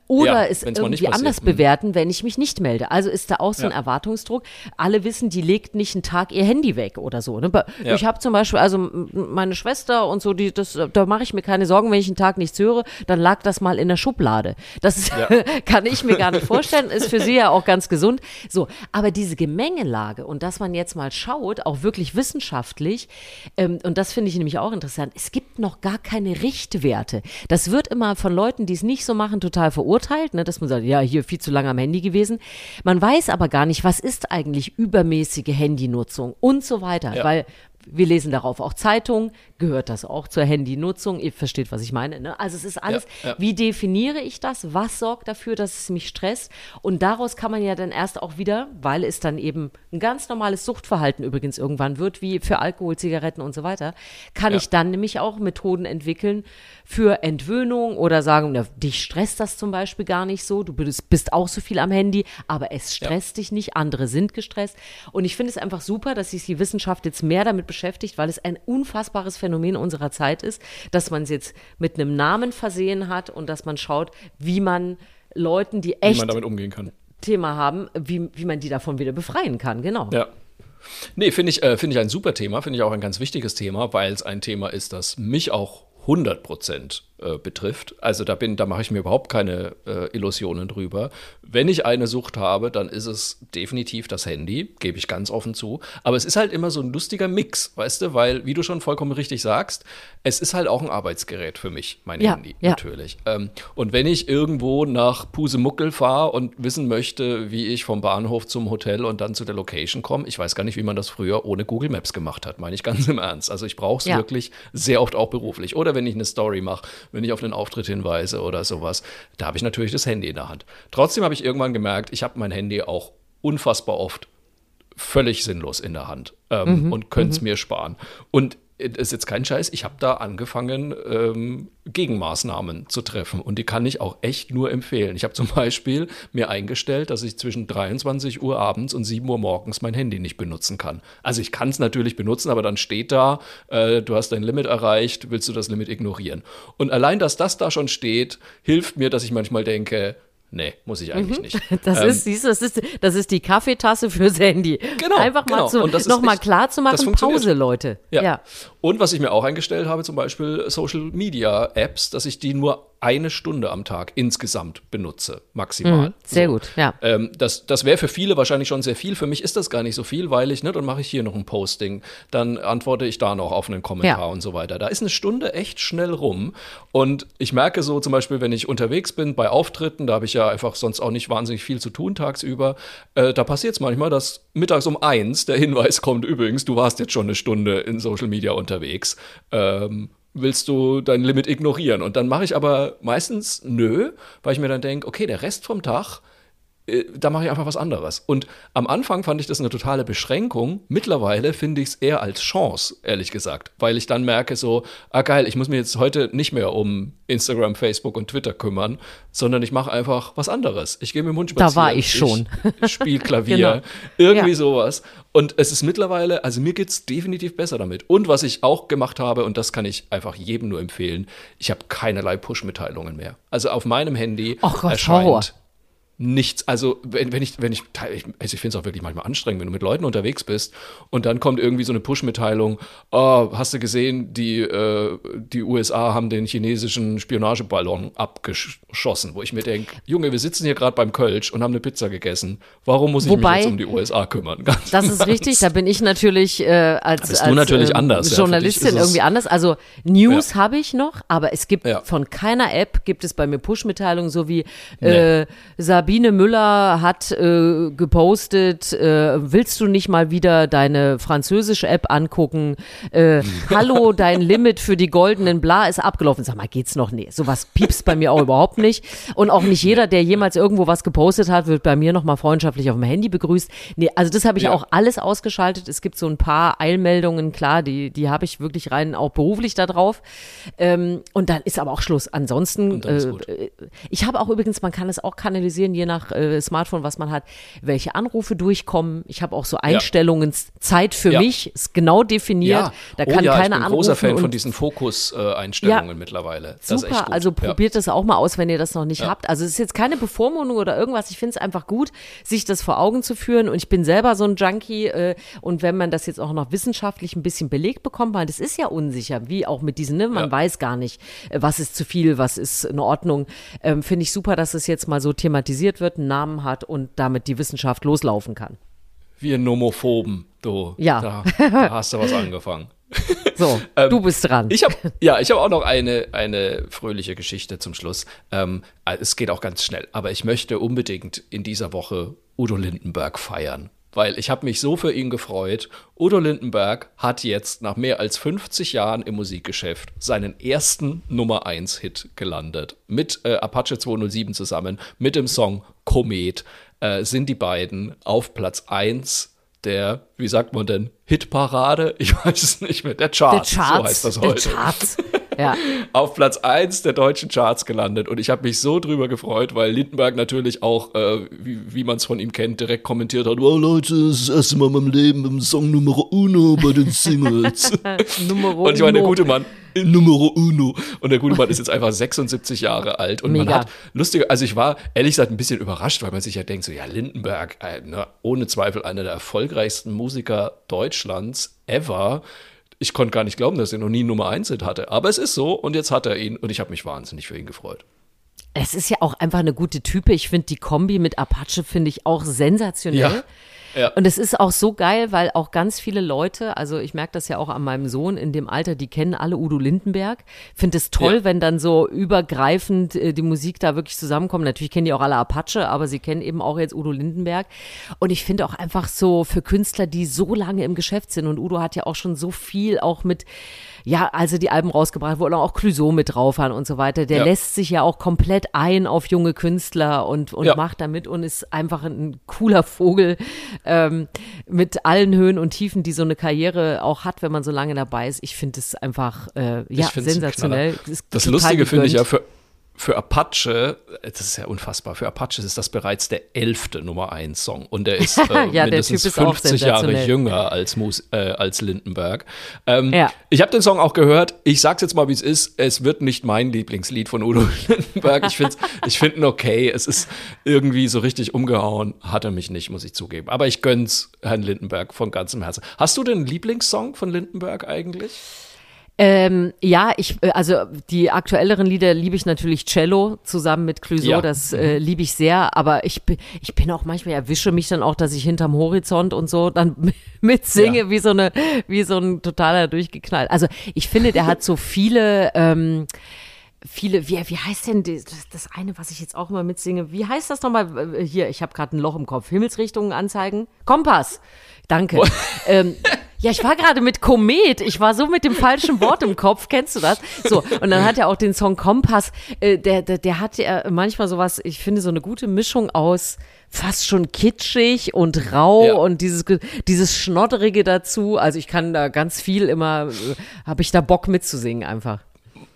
oder Ja, es irgendwie passiert. anders Hm. bewerten, wenn ich mich nicht melde. Also ist da auch so ein Ja. Erwartungsdruck. Alle wissen, die legt nicht einen Tag ihr Handy weg oder so. Ne? Ja. Ich habe zum Beispiel, also meine Schwester und so, die, das, da mache ich mir keine Sorgen, wenn ich einen Tag nichts höre, dann lag das mal in der Schublade. Das ist, kann ich mir gar nicht vorstellen, ist für sie ja auch ganz gesund. So, aber diese Gemengelage und dass man jetzt mal schaut, auch wirklich wissenschaftlich, ähm, und das finde ich nämlich auch interessant, es gibt noch gar keine Richtwerte. Das wird immer von Leuten, die es nicht so machen, total verurteilt, ne, dass man sagt, ja, hier viel zu lange am Handy gewesen. Man weiß aber gar nicht, was ist eigentlich übermäßige Handynutzung und so weiter, Ja. weil wir lesen darauf auch Zeitungen, gehört das auch zur Handynutzung? Ihr versteht, was ich meine. Ne? Also es ist alles, Ja, ja. wie definiere ich das? Was sorgt dafür, dass es mich stresst? Und daraus kann man ja dann erst auch wieder, weil es dann eben ein ganz normales Suchtverhalten übrigens irgendwann wird, wie für Alkohol, Zigaretten und so weiter, kann Ja. ich dann nämlich auch Methoden entwickeln für Entwöhnung oder sagen, na, dich stresst das zum Beispiel gar nicht so, du bist, bist auch so viel am Handy, aber es stresst dich nicht, andere sind gestresst. Und ich finde es einfach super, dass sich die Wissenschaft jetzt mehr damit beschäftigt, weil es ein unfassbares Phänomen unserer Zeit ist, dass man es jetzt mit einem Namen versehen hat und dass man schaut, wie man Leuten, die echt man damit umgehen kann. Thema haben, wie, wie man die davon wieder befreien kann. Genau. Ja. Nee, finde ich, äh, finde ich ein super Thema, finde ich auch ein ganz wichtiges Thema, weil es ein Thema ist, das mich auch 100 Prozent äh, betrifft. Also da bin, da mache ich mir überhaupt keine äh, Illusionen drüber. Wenn ich eine Sucht habe, dann ist es definitiv das Handy, gebe ich ganz offen zu. Aber es ist halt immer so ein lustiger Mix, weißt du, weil, wie du schon vollkommen richtig sagst, es ist halt auch ein Arbeitsgerät für mich, mein Ja, Handy, ja. natürlich. Ähm, und wenn ich irgendwo nach Pusemuckel fahre und wissen möchte, wie ich vom Bahnhof zum Hotel und dann zu der Location komme, ich weiß gar nicht, wie man das früher ohne Google Maps gemacht hat, meine ich ganz im Ernst. Also ich brauche es Ja. wirklich sehr oft auch beruflich. Oder wenn ich eine Story mache, wenn ich auf einen Auftritt hinweise oder sowas, da habe ich natürlich das Handy in der Hand. Trotzdem habe ich irgendwann gemerkt, ich habe mein Handy auch unfassbar oft völlig sinnlos in der Hand ähm, und könnte es mir sparen. Und ist jetzt kein Scheiß, ich habe da angefangen, ähm, Gegenmaßnahmen zu treffen. Und die kann ich auch echt nur empfehlen. Ich habe zum Beispiel mir eingestellt, dass ich zwischen 23 Uhr abends und 7 Uhr morgens mein Handy nicht benutzen kann. Also ich kann es natürlich benutzen, aber dann steht da, äh, du hast dein Limit erreicht, willst du das Limit ignorieren. Und allein, dass das da schon steht, hilft mir, dass ich manchmal denke, Nee, muss ich eigentlich nicht. Das Ähm, ist, siehst du, das ist, das ist die Kaffeetasse fürs Handy. Genau, Einfach mal genau. zu, Und das ist noch mal echt- klar zu machen. Pause, Leute. Ja. Und was ich mir auch eingestellt habe, zum Beispiel Social Media Apps, dass ich die nur eine Stunde am Tag insgesamt benutze, maximal. Mhm, sehr So. gut, ja. Ähm, das das wäre für viele wahrscheinlich schon sehr viel. Für mich ist das gar nicht so viel, weil ich, ne, dann mache ich hier noch ein Posting, dann antworte ich da noch auf einen Kommentar Ja. und so weiter. Da ist eine Stunde echt schnell rum. Und ich merke so zum Beispiel, wenn ich unterwegs bin bei Auftritten, da habe ich ja einfach sonst auch nicht wahnsinnig viel zu tun tagsüber, äh, da passiert es manchmal, dass mittags um eins der Hinweis kommt, übrigens, du warst jetzt schon eine Stunde in Social Media unterwegs. Ähm, willst du dein Limit ignorieren? Und dann mache ich aber meistens nö, weil ich mir dann denke, okay, der Rest vom Tag, da mache ich einfach was anderes. Und am Anfang fand ich das eine totale Beschränkung. Mittlerweile finde ich es eher als Chance, ehrlich gesagt, weil ich dann merke so, ah geil, ich muss mich jetzt heute nicht mehr um Instagram, Facebook und Twitter kümmern, sondern ich mache einfach was anderes. Ich gehe mit dem Hund spazieren. Da war ich schon. Ich spiele Klavier, Genau. irgendwie Ja. sowas. Und es ist mittlerweile, also mir geht's definitiv besser damit. Und was ich auch gemacht habe, und das kann ich einfach jedem nur empfehlen, ich habe keinerlei Push-Mitteilungen mehr. Also auf meinem Handy Ach Gott, erscheint Horror. Nichts. Also wenn, wenn ich, wenn ich, also ich finde es auch wirklich manchmal anstrengend, wenn du mit Leuten unterwegs bist und dann kommt irgendwie so eine Push-Mitteilung, oh, hast du gesehen, die, äh, die USA haben den chinesischen Spionageballon abgeschossen, wo ich mir denke, Junge, wir sitzen hier gerade beim Kölsch und haben eine Pizza gegessen. Warum muss ich Wobei- mich jetzt um die USA kümmern? Ganz Das ist richtig, da bin ich natürlich äh, als, als natürlich ähm, anders, ja, Journalistin ist es- irgendwie anders. Also News habe ich noch, aber es gibt Ja. von keiner App gibt es bei mir Push-Mitteilungen, so wie äh, Sabine Müller hat äh, gepostet, äh, willst du nicht mal wieder deine französische App angucken? Äh, Hallo, dein Limit für die goldenen Bla ist abgelaufen. Sag mal, geht's noch? Nee, sowas piepst bei mir auch überhaupt nicht. Und auch nicht jeder, der jemals irgendwo was gepostet hat, wird bei mir nochmal freundschaftlich auf dem Handy begrüßt. Nee, also das habe ich Ja. auch alles ausgeschaltet. Es gibt so ein paar Eilmeldungen, klar, die, die habe ich wirklich rein auch beruflich da drauf. Ähm, und dann ist aber auch Schluss. Ansonsten, äh, äh, ich habe auch übrigens, man kann es auch kanalisieren, je nach äh, Smartphone, was man hat, welche Anrufe durchkommen. Ich habe auch so Einstellungen, Zeit für Ja. mich, ist genau definiert. Da oh kann ja, keiner ich bin anrufen. großer Fan von diesen Fokus-Einstellungen Ja. mittlerweile. Das Super, also Ja. probiert das auch mal aus, wenn ihr das noch nicht Ja. habt. Also es ist jetzt keine Bevormundung oder irgendwas. Ich finde es einfach gut, sich das vor Augen zu führen. Und ich bin selber so ein Junkie. Äh, und wenn man das jetzt auch noch wissenschaftlich ein bisschen belegt bekommt, weil das ist ja unsicher, wie auch mit diesen, ne? man Ja. weiß gar nicht, äh, was ist zu viel, was ist in Ordnung. Ähm, finde ich super, dass es jetzt mal so thematisiert wird, einen Namen hat und damit die Wissenschaft loslaufen kann. Wir Nomophoben, du. Ja. Da, da hast du was angefangen. So, du bist dran. Ähm, Ich habe ja, ich habe auch noch eine eine fröhliche Geschichte zum Schluss. Ähm, es geht auch ganz schnell, aber ich möchte unbedingt in dieser Woche Udo Lindenberg feiern, weil ich habe mich so für ihn gefreut. Udo Lindenberg hat jetzt nach mehr als 50 Jahren im Musikgeschäft seinen ersten Nummer 1 Hit gelandet mit äh, Apache 207 zusammen mit dem Song Komet äh, sind die beiden auf Platz 1 der, wie sagt man denn, Hitparade? Ich weiß es nicht mehr. Der der Charts, Charts, so heißt das der heute. Charts. Ja. Auf Platz 1 der deutschen Charts gelandet und ich habe mich so drüber gefreut, weil Lindenberg natürlich auch, äh, wie, wie man es von ihm kennt, direkt kommentiert hat, oh Leute, das ist das erste Mal in meinem Leben im Song Nummer Uno bei den Singles. Numero Und ich meine, der gute Mann, Numero Uno. Und der gute Mann ist jetzt einfach 76 Jahre alt. Und man Mega. hat lustige, also ich war ehrlich gesagt ein bisschen überrascht, weil man sich ja denkt, so ja, Lindenberg, äh, ne, ohne Zweifel einer der erfolgreichsten Musiker Deutschlands ever. Ich konnte gar nicht glauben, dass er noch nie Nummer 1 Hit hatte. Aber es ist so und jetzt hat er ihn und ich habe mich wahnsinnig für ihn gefreut. Es ist ja auch einfach eine gute Type. Ich finde die Kombi mit Apache finde ich auch sensationell. Ja. Ja. Und es ist auch so geil, weil auch ganz viele Leute, also ich merke das ja auch an meinem Sohn in dem Alter, die kennen alle Udo Lindenberg. Finde es toll, Ja. wenn dann so übergreifend äh, die Musik da wirklich zusammenkommt. Natürlich kennen die auch alle Apache, aber sie kennen eben auch jetzt Udo Lindenberg. Und ich finde auch einfach so für Künstler, die so lange im Geschäft sind und Udo hat ja auch schon so viel auch mit ja, also die Alben rausgebracht, wo auch Clouseau mit drauf waren und so weiter. Der Ja. lässt sich ja auch komplett ein auf junge Künstler und, und Ja. macht damit und ist einfach ein cooler Vogel ähm, mit allen Höhen und Tiefen, die so eine Karriere auch hat, wenn man so lange dabei ist. Ich finde es einfach äh, ja, sensationell. Das Lustige finde ich ja für, für Apache, das ist ja unfassbar, für Apache ist das bereits der elfte Nummer 1 Song und der ist äh, Ja, mindestens ist auch 50 Jahre jünger als, Mus äh, als Lindenberg. Ähm, Ja. Ich habe den Song auch gehört. Ich sag's jetzt mal, wie es ist. Es wird nicht mein Lieblingslied von Udo Lindenberg. Ich finde ich find ihn okay. Es ist irgendwie so richtig umgehauen. Hat er mich nicht, muss ich zugeben. Aber ich gönn's Herrn Lindenberg von ganzem Herzen. Hast du den Lieblingssong von Lindenberg eigentlich? Ähm, ja, ich, äh, also die aktuelleren Lieder liebe ich natürlich Cello zusammen mit Clouseau, Ja. das äh, liebe ich sehr, aber ich, bin- ich bin auch manchmal, erwische mich dann auch, dass ich hinterm Horizont und so dann mitsinge, Ja. wie so eine, wie so ein totaler durchgeknallt. Also ich finde, der hat so viele, ähm, viele, wie, wie heißt denn das, das eine, was ich jetzt auch immer mitsinge? Wie heißt das nochmal? Äh, Hier, ich habe gerade ein Loch im Kopf. Himmelsrichtungen anzeigen? Kompass. Danke. ähm, ja, ich war gerade mit Komet. Ich war so mit dem falschen Wort im Kopf. Kennst du das? So, und dann hat er auch den Song Kompass. Äh, der, der, der hat ja manchmal sowas, ich finde, so eine gute Mischung aus fast schon kitschig und rau Ja. und dieses, dieses Schnodderige dazu. Also ich kann da ganz viel immer, äh, habe ich da Bock mitzusingen einfach.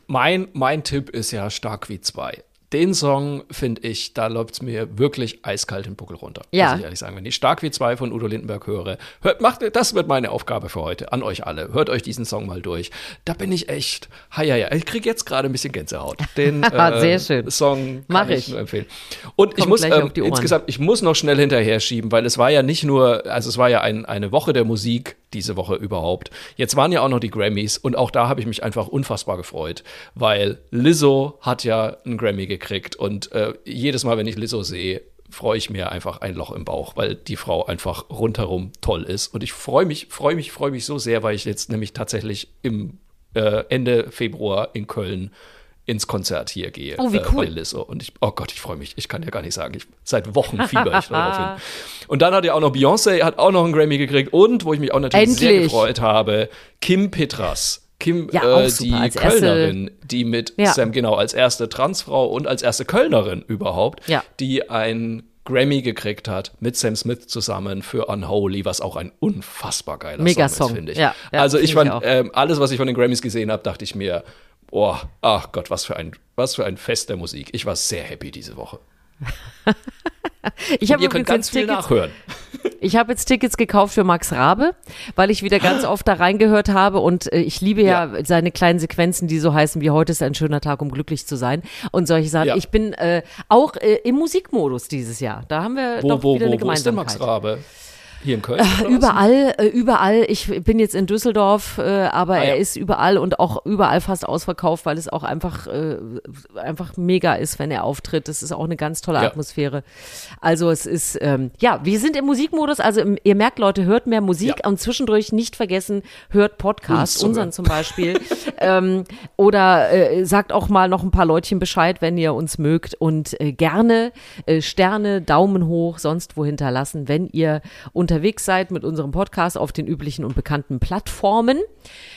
Mein, mein Tipp ist ja Stark wie zwei. Den Song finde ich, da läuft es mir wirklich eiskalt den Buckel runter. Ja. Muss ich ehrlich sagen. Wenn ich Stark wie zwei von Udo Lindenberg höre, hört, macht, das wird meine Aufgabe für heute. An euch alle. Hört euch diesen Song mal durch. Da bin ich echt, ha, ja, ja. Ich kriege jetzt gerade ein bisschen Gänsehaut. Den äh. Song kann Mach ich. ich. nur empfehlen. Und ich Kommt muss gleich ähm, insgesamt, ich muss noch schnell hinterher schieben, weil es war ja nicht nur, also es war ja ein, eine Woche der Musik diese Woche überhaupt. Jetzt waren ja auch noch die Grammys und auch da habe ich mich einfach unfassbar gefreut, weil Lizzo hat ja einen Grammy gekriegt und äh, jedes Mal, wenn ich Lizzo sehe, freue ich mir einfach ein Loch im Bauch, weil die Frau einfach rundherum toll ist. Und ich freue mich, freue mich, freue mich so sehr, weil ich jetzt nämlich tatsächlich im äh, Ende Februar in Köln ins Konzert hier gehe Oh, wie äh, cool. Lizzo. Und ich, oh Gott, ich freue mich. Ich kann ja gar nicht sagen. Ich, seit Wochen fieber ich darauf hin. Und dann hat ja auch noch Beyoncé, hat auch noch einen Grammy gekriegt. Und, wo ich mich auch natürlich sehr Endlich. gefreut habe, Kim Petras. Kim, Ja, äh, die Als erste- Kölnerin, die mit Ja. Sam, genau, als erste Transfrau und als erste Kölnerin überhaupt, Ja. die ein Grammy gekriegt hat mit Sam Smith zusammen für Unholy, was auch ein unfassbar geiler Mega Song, Song. ist, finde ich. Ja, ja, also ich finde ich fand, auch. ähm, alles, was ich von den Grammys gesehen habe, dachte ich mir, oh, ach Gott, was für ein, was für ein Fest der Musik. Ich war sehr happy diese Woche. Ich habe Ihr könnt übrigens ganz jetzt viel Tickets, nachhören. ich habe jetzt Tickets gekauft für Max Rabe, weil ich wieder ganz oft da reingehört habe und äh, ich liebe ja, seine kleinen Sequenzen, die so heißen wie heute ist ein schöner Tag, um glücklich zu sein und solche Sachen. Ja. Ich bin äh, auch äh, im Musikmodus dieses Jahr. Da haben wir Wo, doch wo, wieder eine wo, wo ist denn Gemeinsamkeit. Max Rabe? Hier in Köln? was? Überall, äh, überall. Ich bin jetzt in Düsseldorf, äh, aber Ah, ja. er ist überall und auch überall fast ausverkauft, weil es auch einfach, äh, einfach mega ist, wenn er auftritt. Das ist auch eine ganz tolle Ja. Atmosphäre. Also es ist, ähm, ja, wir sind im Musikmodus. Also im, ihr merkt, Leute, hört mehr Musik Ja. und zwischendurch nicht vergessen, hört Podcasts, zu unseren hören. zum Beispiel. ähm, oder äh, sagt auch mal noch ein paar Leutchen Bescheid, wenn ihr uns mögt und äh, gerne äh, Sterne, Daumen hoch, sonst wo hinterlassen, wenn ihr unterwegs seid mit unserem Podcast auf den üblichen und bekannten Plattformen.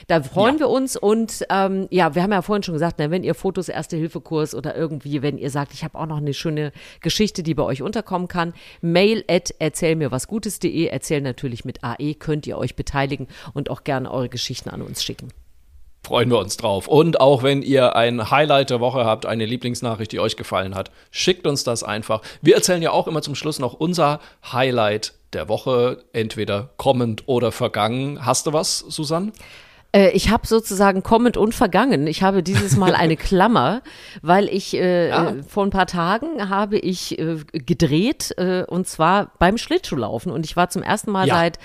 Da freuen Ja. wir uns und ähm, ja, wir haben ja vorhin schon gesagt, na, wenn ihr Fotos, Erste-Hilfe-Kurs oder irgendwie, wenn ihr sagt, ich habe auch noch eine schöne Geschichte, die bei euch unterkommen kann, mail at erzähl mir was Gutes.de, erzähl natürlich mit AE, könnt ihr euch beteiligen und auch gerne eure Geschichten an uns schicken. Freuen wir uns drauf. Und auch wenn ihr ein Highlight der Woche habt, eine Lieblingsnachricht, die euch gefallen hat, schickt uns das einfach. Wir erzählen ja auch immer zum Schluss noch unser Highlight der Woche, entweder kommend oder vergangen. Hast du was, Susanne? Äh, ich habe sozusagen kommend und vergangen. Ich habe dieses Mal eine Klammer, weil ich äh, Ah. äh, vor ein paar Tagen habe ich äh, gedreht äh, und zwar beim Schlittschuhlaufen und ich war zum ersten Mal Ja. seit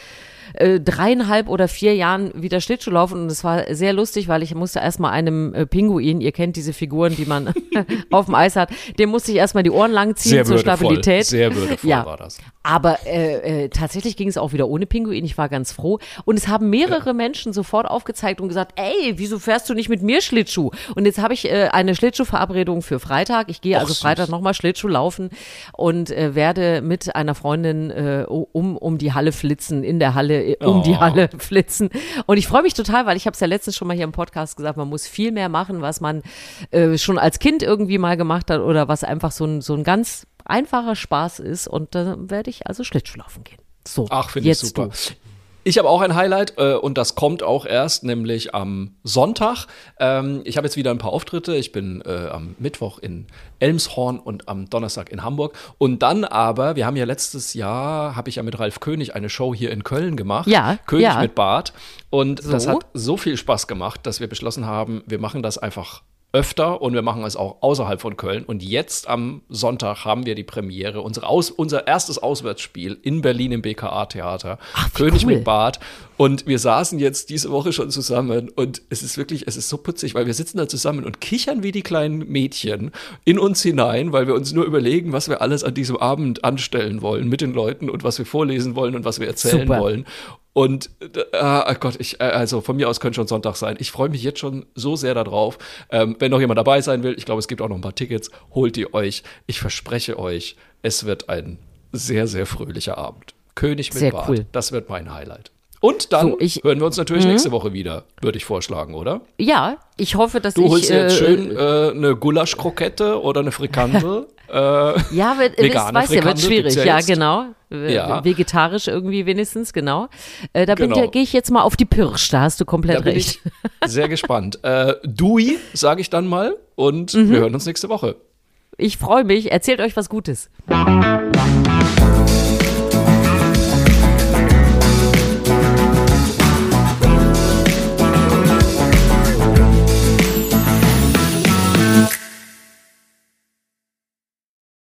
äh, dreieinhalb oder vier Jahren wieder Schlittschuh laufen und es war sehr lustig, weil ich musste erstmal einem äh, Pinguin, ihr kennt diese Figuren, die man auf dem Eis hat, dem musste ich erstmal die Ohren lang ziehen zur Stabilität. Sehr würdevoll Ja. war das. Aber äh, äh, tatsächlich ging es auch wieder ohne Pinguin. Ich war ganz froh. Und es haben mehrere Menschen sofort aufgezeigt und gesagt, ey, wieso fährst du nicht mit mir Schlittschuh? Und jetzt habe ich äh, eine Schlittschuhverabredung für Freitag. Ich gehe Och, also. Freitag nochmal Schlittschuh laufen und äh, werde mit einer Freundin äh, um, um die Halle flitzen, in der Halle, äh, um die Oh. Halle flitzen. Und ich freue mich total, weil ich habe es ja letztens schon mal hier im Podcast gesagt, man muss viel mehr machen, was man äh, schon als Kind irgendwie mal gemacht hat oder was einfach so ein, so ein ganz einfacher Spaß ist. Und da werde ich also Schlittschuhlaufen gehen. So, Ach, finde ich jetzt super. Du. Ich habe auch ein Highlight äh, und das kommt auch erst, nämlich am Sonntag. Ähm, ich habe jetzt wieder ein paar Auftritte. Ich bin äh, am Mittwoch in Elmshorn und am Donnerstag in Hamburg. Und dann aber, wir haben ja letztes Jahr, habe ich ja mit Ralf König eine Show hier in Köln gemacht. Ja, König ja. mit Bart. Und So. das hat so viel Spaß gemacht, dass wir beschlossen haben, wir machen das einfach öfter und wir machen es auch außerhalb von Köln. Und jetzt am Sonntag haben wir die Premiere, unsere Aus, unser erstes Auswärtsspiel in Berlin im BKA-Theater. König cool. mit Bart. Und wir saßen jetzt diese Woche schon zusammen und es ist wirklich, es ist so putzig, weil wir sitzen da zusammen und kichern wie die kleinen Mädchen in uns hinein, weil wir uns nur überlegen, was wir alles an diesem Abend anstellen wollen mit den Leuten und was wir vorlesen wollen und was wir erzählen Super. wollen. Und ah Gott, ich, äh, also von mir aus könnte schon Sonntag sein. Ich freue mich jetzt schon so sehr darauf. Ähm, wenn noch jemand dabei sein will, ich glaube, es gibt auch noch ein paar Tickets, holt die euch. Ich verspreche euch, es wird ein sehr, sehr fröhlicher Abend. König mit Sehr Bart, cool. das wird mein Highlight. Und dann So, ich- hören wir uns natürlich nächste Woche wieder, würde ich vorschlagen, oder? Ja, ich hoffe, dass Du ich. holst dir jetzt äh, schön äh, eine Gulaschkrokette oder eine Frikandel. äh, Ja, wird, Vegane weiß ja, wird schwierig. ja Ja, genau. Ja. Vegetarisch irgendwie wenigstens, genau. Äh, da bin Genau. ich- gehe ich jetzt mal auf die Pirsch, da hast du komplett recht. sehr gespannt. Äh, Dui, sage ich dann mal. Und Mhm. wir hören uns nächste Woche. Ich freue mich. Erzählt euch was Gutes.